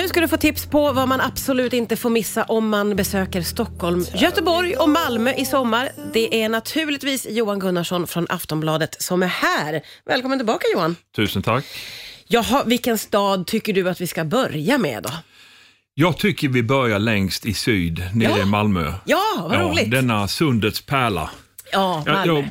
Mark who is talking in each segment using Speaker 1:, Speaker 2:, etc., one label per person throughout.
Speaker 1: Nu ska du få tips på vad man absolut inte får missa om man besöker Stockholm, Göteborg och Malmö i sommar. Det är naturligtvis Johan Gunnarsson från Aftonbladet som är här. Välkommen tillbaka Johan.
Speaker 2: Tusen tack.
Speaker 1: Jaha, vilken stad tycker du att vi ska börja med då?
Speaker 2: Jag tycker vi börjar längst i syd, nere
Speaker 1: Ja.
Speaker 2: i Malmö.
Speaker 1: Ja, vad roligt.
Speaker 2: Denna sundets pärla.
Speaker 1: Ja,
Speaker 2: Ja,
Speaker 1: Malmö.
Speaker 2: jag,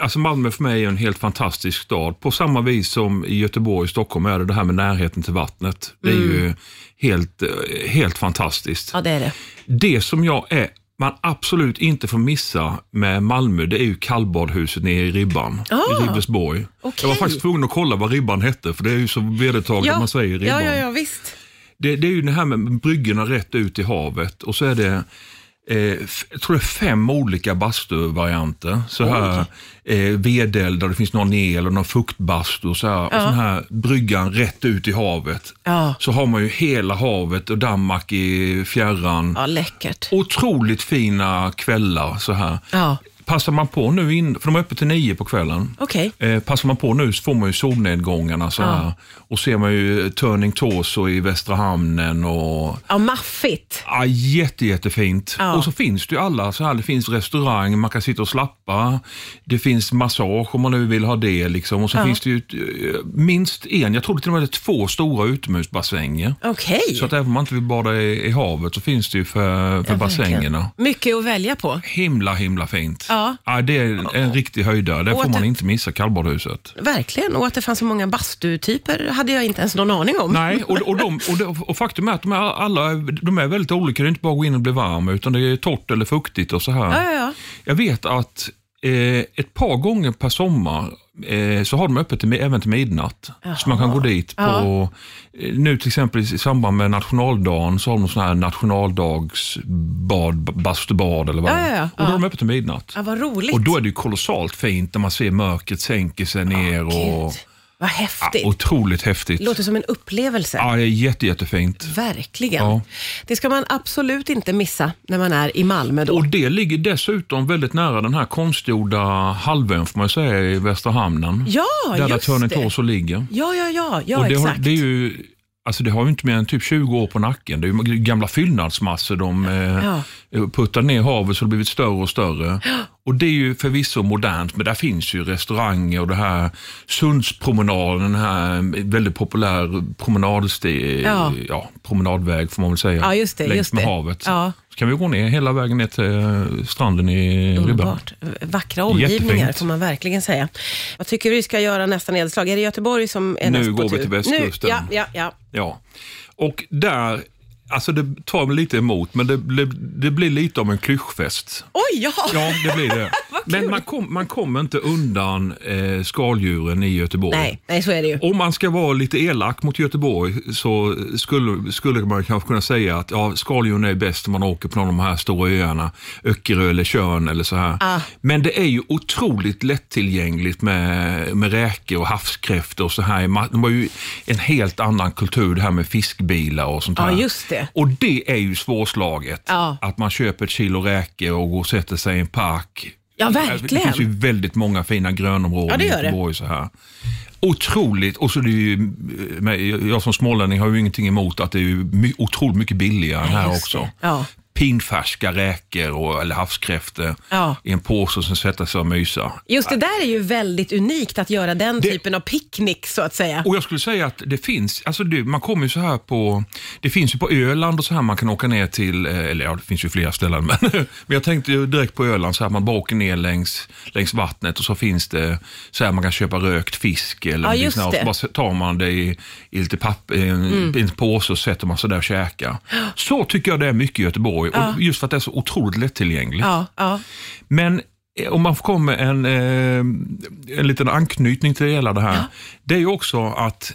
Speaker 2: alltså Malmö för mig är en helt fantastisk stad. På samma vis som i Göteborg och Stockholm är det det här med närheten till vattnet. Det är ju helt, eh, helt fantastiskt.
Speaker 1: Ja, det är det.
Speaker 2: Det som jag är man absolut inte får missa med Malmö, det är ju kallbadhuset nere i Ribban,
Speaker 1: Ah,
Speaker 2: i Ribersborg. Jag var faktiskt tvungen att kolla vad Ribban hette, för det är ju så vedertaget att man säger Ribban.
Speaker 1: ja, ja, ja, visst.
Speaker 2: Det, det är ju det här med bryggorna rätt ut i havet och så är det Eh, jag tror det är fem olika bastuvarianter. Så här eh, vedeld där det finns någon el och någon fuktbastu och så här. Och sån här bryggan rätt ut i havet.
Speaker 1: Ja.
Speaker 2: Så har man ju hela havet och Danmark i fjärran.
Speaker 1: Ja, läckert.
Speaker 2: Otroligt fina kvällar så här.
Speaker 1: Ja,
Speaker 2: Passar man på nu, in, för de är öppet till nio på kvällen.
Speaker 1: okej.
Speaker 2: Eh, passar man på nu så får man ju solnedgångarna så här. Och ser man ju Turning Torso i Västra Hamnen och
Speaker 1: Ja, maffigt.
Speaker 2: Ja, jätte, jättefint. Och så finns det ju alla så här, det finns restaurang, man kan sitta och slappa. Det finns massage om man nu vill ha det. Liksom. Och så finns det ju eh, minst en, jag tror det till och med är två stora utomhusbassänger.
Speaker 1: Okej.
Speaker 2: Så att även om man inte vill bada i, i havet så finns det ju för, för
Speaker 1: Ja,
Speaker 2: bassängerna.
Speaker 1: Mycket att välja på.
Speaker 2: Himla, himla fint.
Speaker 1: Ja.
Speaker 2: det är en riktig höjdare.
Speaker 1: Och
Speaker 2: får man
Speaker 1: det-
Speaker 2: inte missa kallbadhuset.
Speaker 1: Verkligen. Och att det fanns så många bastutyper hade jag inte ens någon aning om.
Speaker 2: Nej, och, och, de, och, de, och faktum är att de är alla de är väldigt olika. Det är inte bara att gå in och bli varm, utan det är torrt eller fuktigt och så här.
Speaker 1: Ja, ja, ja.
Speaker 2: Jag vet att eh, ett par gånger per sommar eh, så har de öppet till, även till midnatt. Så man kan gå dit på, eh, nu till exempel i samband med nationaldagen så har de sån här nationaldagsbad, bastubad eller vad
Speaker 1: Ja, ja, ja.
Speaker 2: Och då är de öppet till midnatt.
Speaker 1: Ja, vad roligt.
Speaker 2: Och då är det ju kolossalt fint när man ser mörkret sänker sig ner. och,
Speaker 1: Gud, vad
Speaker 2: ja,
Speaker 1: häftigt.
Speaker 2: otroligt häftigt.
Speaker 1: Låter som en upplevelse.
Speaker 2: Ja, det är jätte, jättefint.
Speaker 1: Verkligen.
Speaker 2: Ja.
Speaker 1: Det ska man absolut inte missa när man är i Malmö då.
Speaker 2: Och det ligger dessutom väldigt nära den här konstgjorda halvön får man säga i Västra hamnen.
Speaker 1: Ja,
Speaker 2: där där
Speaker 1: just det.
Speaker 2: Torso ligger.
Speaker 1: Ja, ja, ja, ja
Speaker 2: och det, har,
Speaker 1: exakt.
Speaker 2: det, är ju, alltså det har ju inte mer än typ 20 år på nacken. Det är gamla fyllnadsmassor de
Speaker 1: Ja.
Speaker 2: eh, puttar ner havet så det har blivit större och större. Och det är ju förvisso modernt, men där finns ju restauranger och det här Sundspromenaden, den här väldigt populär promenadste,
Speaker 1: Ja.
Speaker 2: ja. promenadväg får man väl säga,
Speaker 1: Ja, just det,
Speaker 2: längs
Speaker 1: just
Speaker 2: med
Speaker 1: det.
Speaker 2: havet.
Speaker 1: Ja.
Speaker 2: Så kan vi gå ner hela vägen ner till eh, stranden i Ribban.
Speaker 1: Vackra omgivningar
Speaker 2: Jättefint.
Speaker 1: får man verkligen säga. Vad tycker du vi ska göra nästa nedslag? Är det Göteborg som är
Speaker 2: Nu
Speaker 1: näst på
Speaker 2: går vi
Speaker 1: tur?
Speaker 2: till västkusten.
Speaker 1: Nu, ja, ja, ja.
Speaker 2: Ja, och där, alltså det tar mig lite emot, men det, det, det blir lite av en klyschfest.
Speaker 1: Oj, ja.
Speaker 2: Ja, det blir det. men man, kom, man kommer inte undan eh, skaldjuren i Göteborg.
Speaker 1: Nej, nej, så är det ju.
Speaker 2: Om man ska vara lite elak mot Göteborg så skulle, skulle man kanske kunna säga att ja, skaldjuren är bäst om man åker på någon av de här stora öarna, Öckerö eller Tjörn eller så här.
Speaker 1: Ah.
Speaker 2: Men det är ju otroligt lättillgängligt med, med räkor och havskräftor och så här. De har ju en helt annan kultur det här med fiskbilar och sånt
Speaker 1: Ja,
Speaker 2: här.
Speaker 1: just det.
Speaker 2: Och det är ju svårslaget.
Speaker 1: Ja.
Speaker 2: Att man köper ett kilo räkor och går och sätter sig i en park.
Speaker 1: Ja,
Speaker 2: Det
Speaker 1: verkligen.
Speaker 2: finns ju väldigt många fina grönområden
Speaker 1: Ja, det
Speaker 2: i
Speaker 1: det.
Speaker 2: Göteborg. Så här. Otroligt. Och så är det ju, men jag som smålänning har ju ingenting emot att det är otroligt mycket billigare här
Speaker 1: just
Speaker 2: också.
Speaker 1: det. Ja.
Speaker 2: Pinfärska räkor och, eller havskräftor
Speaker 1: Ja.
Speaker 2: i en påse och sen sätta sig och mysa.
Speaker 1: Just det där är ju väldigt unikt att göra den
Speaker 2: Det-
Speaker 1: typen av picknick så att säga.
Speaker 2: Och jag skulle säga att det finns, alltså det, man kommer ju så här på, det finns ju på Öland och så här man kan åka ner till, eh, eller ja det finns ju flera ställen, men, men jag tänkte direkt på Öland så här man bara åker ner längs, längs vattnet och så finns det så här man kan köpa rökt fisk eller
Speaker 1: Ja, just
Speaker 2: här,
Speaker 1: det.
Speaker 2: och så bara tar man det i, i lite papper, i en,
Speaker 1: Mm.
Speaker 2: en påse och sätter man sig där och käkar. Så tycker jag det är mycket i Göteborg, och just för att det är så otroligt lättillgängligt.
Speaker 1: Ja, ja.
Speaker 2: Men eh, om man får komma med en, eh, en liten anknytning till hela det här. Det är ju också att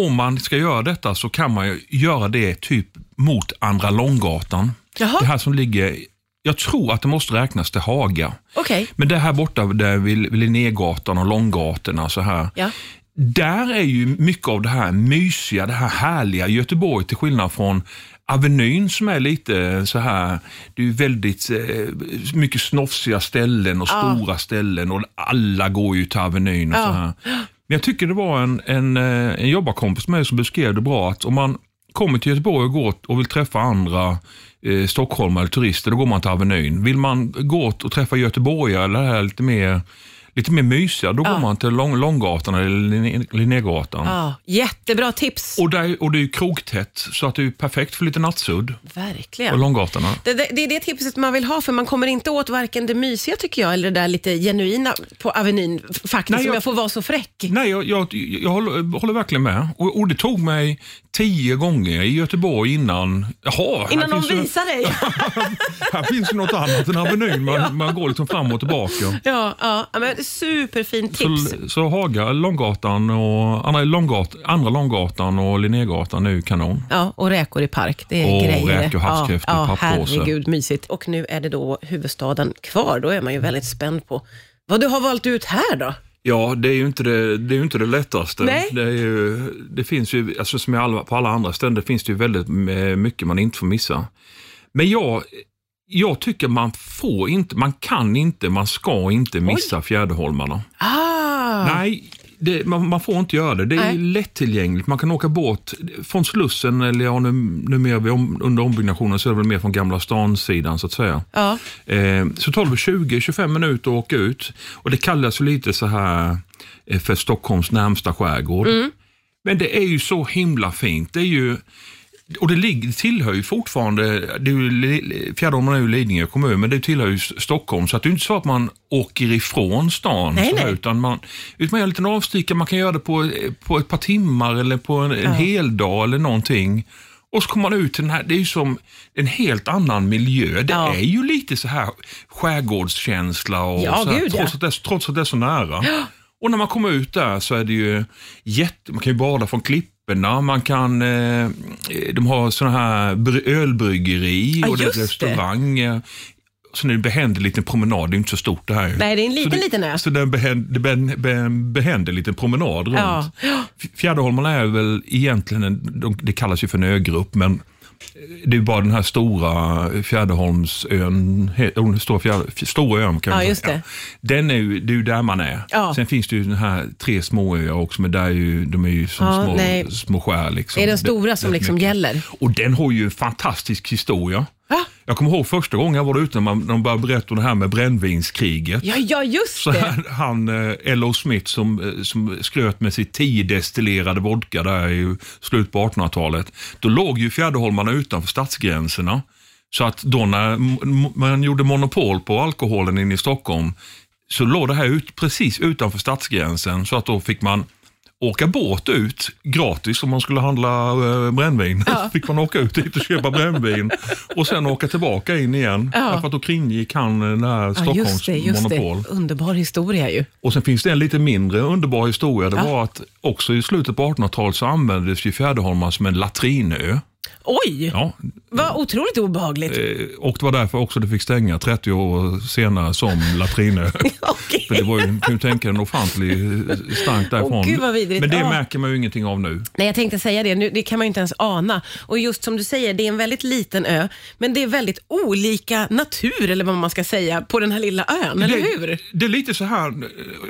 Speaker 2: om man ska göra detta så kan man göra det typ mot Andra Långgatan.
Speaker 1: Jaha.
Speaker 2: Det här som ligger, jag tror att det måste räknas till Haga.
Speaker 1: Okej.
Speaker 2: Men det här borta där vid Linnégatan och Långgatorna så här.
Speaker 1: Ja.
Speaker 2: Där är ju mycket av det här mysiga, det här härliga Göteborg till skillnad från Avenyn som är lite så här, det är väldigt eh, mycket snofsiga ställen och stora ställen och alla går ju till Avenyn och
Speaker 1: Ja.
Speaker 2: så här. Men jag tycker det var en, en, eh, en jobbarkompis med som beskrev det bra att om man kommer till Göteborg och går och vill träffa andra eh, stockholmare eller turister, då går man till Avenyn. Vill man gå och träffa göteborgare eller det här lite mer lite mer mysiga, då går man till Lång, Långgatan eller Linné- Linnégatan.
Speaker 1: Ja, jättebra tips.
Speaker 2: Och, där, och det är ju krogtätt, så att det är perfekt för lite natsudd på
Speaker 1: Verkligen.
Speaker 2: Långgatorna.
Speaker 1: Det, det, det är det tipset man vill ha, för man kommer inte åt varken det mysiga tycker jag, eller det där lite genuina på Avenyn, faktiskt,
Speaker 2: Nej,
Speaker 1: om
Speaker 2: jag-
Speaker 1: jag får vara så fräck.
Speaker 2: Nej, jag, jag, jag håller, håller verkligen med. Och, och det tog mig tio gånger i Göteborg innan... Jaha,
Speaker 1: Innan
Speaker 2: ju-
Speaker 1: visar dig.
Speaker 2: Här finns ju något annat än Avenyn. Man, man går liksom fram och tillbaka.
Speaker 1: ja, ja, ja, men superfin tips.
Speaker 2: Så, så Haga, Långgatan och andra, Långgatan, andra Långgatan och Linnégatan är ju kanon.
Speaker 1: Ja, och räkor i park. Det är
Speaker 2: Åh,
Speaker 1: grejer.
Speaker 2: räkor, havskräftor,
Speaker 1: ja, ja, herregud, mysigt. Och nu är det då huvudstaden kvar. Då är man ju väldigt spänd på vad du har valt ut här då.
Speaker 2: Ja, det är ju inte det, det, är ju inte det lättaste.
Speaker 1: Nej.
Speaker 2: Det, är ju, det finns ju, alltså som alla, på alla andra ställen, det finns det ju väldigt eh, mycket man inte får missa. Men jag, jag tycker man får inte, man kan inte, man ska inte missa Fjäderholmarna.
Speaker 1: Ah,
Speaker 2: Nej, det, man, man får inte göra det. Det är
Speaker 1: Nej.
Speaker 2: lättillgängligt. Man kan åka båt från Slussen, eller ja, nu, numera vid om, under ombyggnationen så är det väl mer från Gamla stan-sidan så att säga.
Speaker 1: ja.
Speaker 2: Eh, så tar det väl 20-25 minuter att åka ut. Och det kallas ju lite så här eh, för Stockholms närmsta skärgård. Men det är ju så himla fint. Det är ju, och det ligger, tillhör ju fortfarande, det är är ju Lidingö kommun, men det tillhör ju Stockholm. Så att det är inte så att man åker ifrån stan.
Speaker 1: Nej,
Speaker 2: så
Speaker 1: nej.
Speaker 2: Utan man, utan man gör en liten avstickare, man kan göra det på, på ett par timmar eller på en, en hel dag eller någonting. Och så kommer man ut till den här, det är ju som en helt annan miljö. Det
Speaker 1: Ja.
Speaker 2: är ju lite så här skärgårdskänsla och
Speaker 1: Ja,
Speaker 2: så här,
Speaker 1: gud, ja.
Speaker 2: trots, att det, trots att det är så nära. Och när man kommer ut där så är det ju jätte, man kan ju bada från klipporna, man kan, eh, de har sådana här bry- ölbryggeri
Speaker 1: Ja,
Speaker 2: och det är
Speaker 1: det.
Speaker 2: restaurang. eh, Så det är en behändig liten promenad, det är inte så stort det här.
Speaker 1: Nej, det är en
Speaker 2: så
Speaker 1: liten,
Speaker 2: det,
Speaker 1: liten ö.
Speaker 2: Så det är en behänd, det är en be- behändig liten promenad runt.
Speaker 1: Ja.
Speaker 2: Fjäderholmarna är väl egentligen, en, de, det kallas ju för en ögrupp, men det är bara den här stora Fjäderholmsön, he- oh, stora, fjär, stora ön kan
Speaker 1: Ja, just det.
Speaker 2: Den är ju, det är ju där man är.
Speaker 1: Ja.
Speaker 2: Sen finns det ju den här tre småöar också, men där är ju, de är ju som
Speaker 1: Ja,
Speaker 2: små,
Speaker 1: nej.
Speaker 2: små skär. Liksom.
Speaker 1: Det är den stora som
Speaker 2: det är
Speaker 1: liksom
Speaker 2: mycket.
Speaker 1: gäller.
Speaker 2: Och den har ju en fantastisk historia.
Speaker 1: Va?
Speaker 2: Jag kommer ihåg första gången jag var ute när, man, när de började berätta om det här med brännvinskriget.
Speaker 1: Ja, ja, just
Speaker 2: Så
Speaker 1: det.
Speaker 2: han, han eh, L.O. Smith som, eh, som skröt med sitt 10-destillerade vodka där i slutet på 1800-talet. Då låg ju Fjäderholmarna utanför stadsgränserna. Så att då när man gjorde monopol på alkoholen inne i Stockholm så låg det här ut, precis utanför stadsgränsen så att då fick man åka båt ut gratis om man skulle handla eh, brännvin. fick man åka ut dit och köpa brännvin och sen åka tillbaka in igen.
Speaker 1: Ja.
Speaker 2: Därför att då kringgick han eh, den här
Speaker 1: Ja,
Speaker 2: Stockholms
Speaker 1: just det, just
Speaker 2: monopol.
Speaker 1: det. Underbar historia ju.
Speaker 2: Och sen finns det en lite mindre underbar historia. Det var att också i slutet på 1800-talet så användes ju Fjäderholmar som en latrinö.
Speaker 1: Oj,
Speaker 2: Ja,
Speaker 1: vad otroligt obehagligt.
Speaker 2: eh, och det var därför också det fick stänga 30 år senare som latrinö.
Speaker 1: Okej.
Speaker 2: För det var ju, kan du tänka en ofantlig eh, stank därifrån.
Speaker 1: Åh, gud, vad vidrigt.
Speaker 2: Men det
Speaker 1: Ja.
Speaker 2: märker man ju ingenting av nu.
Speaker 1: Nej, jag tänkte säga det. Nu, det kan man ju inte ens ana. Och just som du säger, det är en väldigt liten ö, men det är väldigt olika natur, eller vad man ska säga, på den här lilla ön, eller
Speaker 2: det,
Speaker 1: hur?
Speaker 2: Det är lite så här, eh,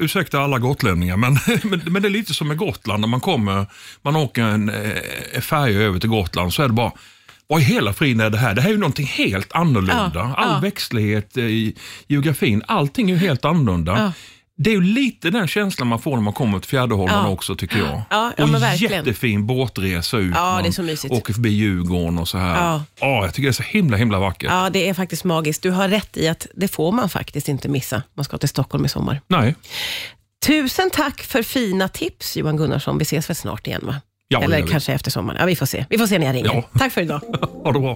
Speaker 2: ursäkta alla gotlänningar, men, men, men det är lite som med Gotland. När man kommer, man åker en färja över till Gotland så är det bara, vad i hela friden är det här? Det här är ju någonting helt annorlunda.
Speaker 1: Ja,
Speaker 2: All
Speaker 1: ja.
Speaker 2: växtlighet eh, i geografin, allting är ju helt annorlunda.
Speaker 1: Ja.
Speaker 2: Det är ju lite den känslan man får när man kommer till Fjäderholmarna
Speaker 1: Ja.
Speaker 2: också tycker jag.
Speaker 1: Ja, ja,
Speaker 2: och
Speaker 1: verkligen.
Speaker 2: jättefin båtresa ut.
Speaker 1: Ja, det är så mysigt.
Speaker 2: Åker förbi Djurgården och så här.
Speaker 1: Ja.
Speaker 2: Ja, jag tycker det är så himla himla vackert.
Speaker 1: Ja, det är faktiskt magiskt. Du har rätt i att det får man faktiskt inte missa. Man ska till Stockholm i sommar.
Speaker 2: Nej,
Speaker 1: Tusen tack för fina tips Johan Gunnarsson. Vi ses väl snart igen va?
Speaker 2: Ja,
Speaker 1: Eller kanske efter sommaren. Ja, vi får se. Vi får se när jag ringer.
Speaker 2: Ja.
Speaker 1: Tack för idag.
Speaker 2: ha det bra.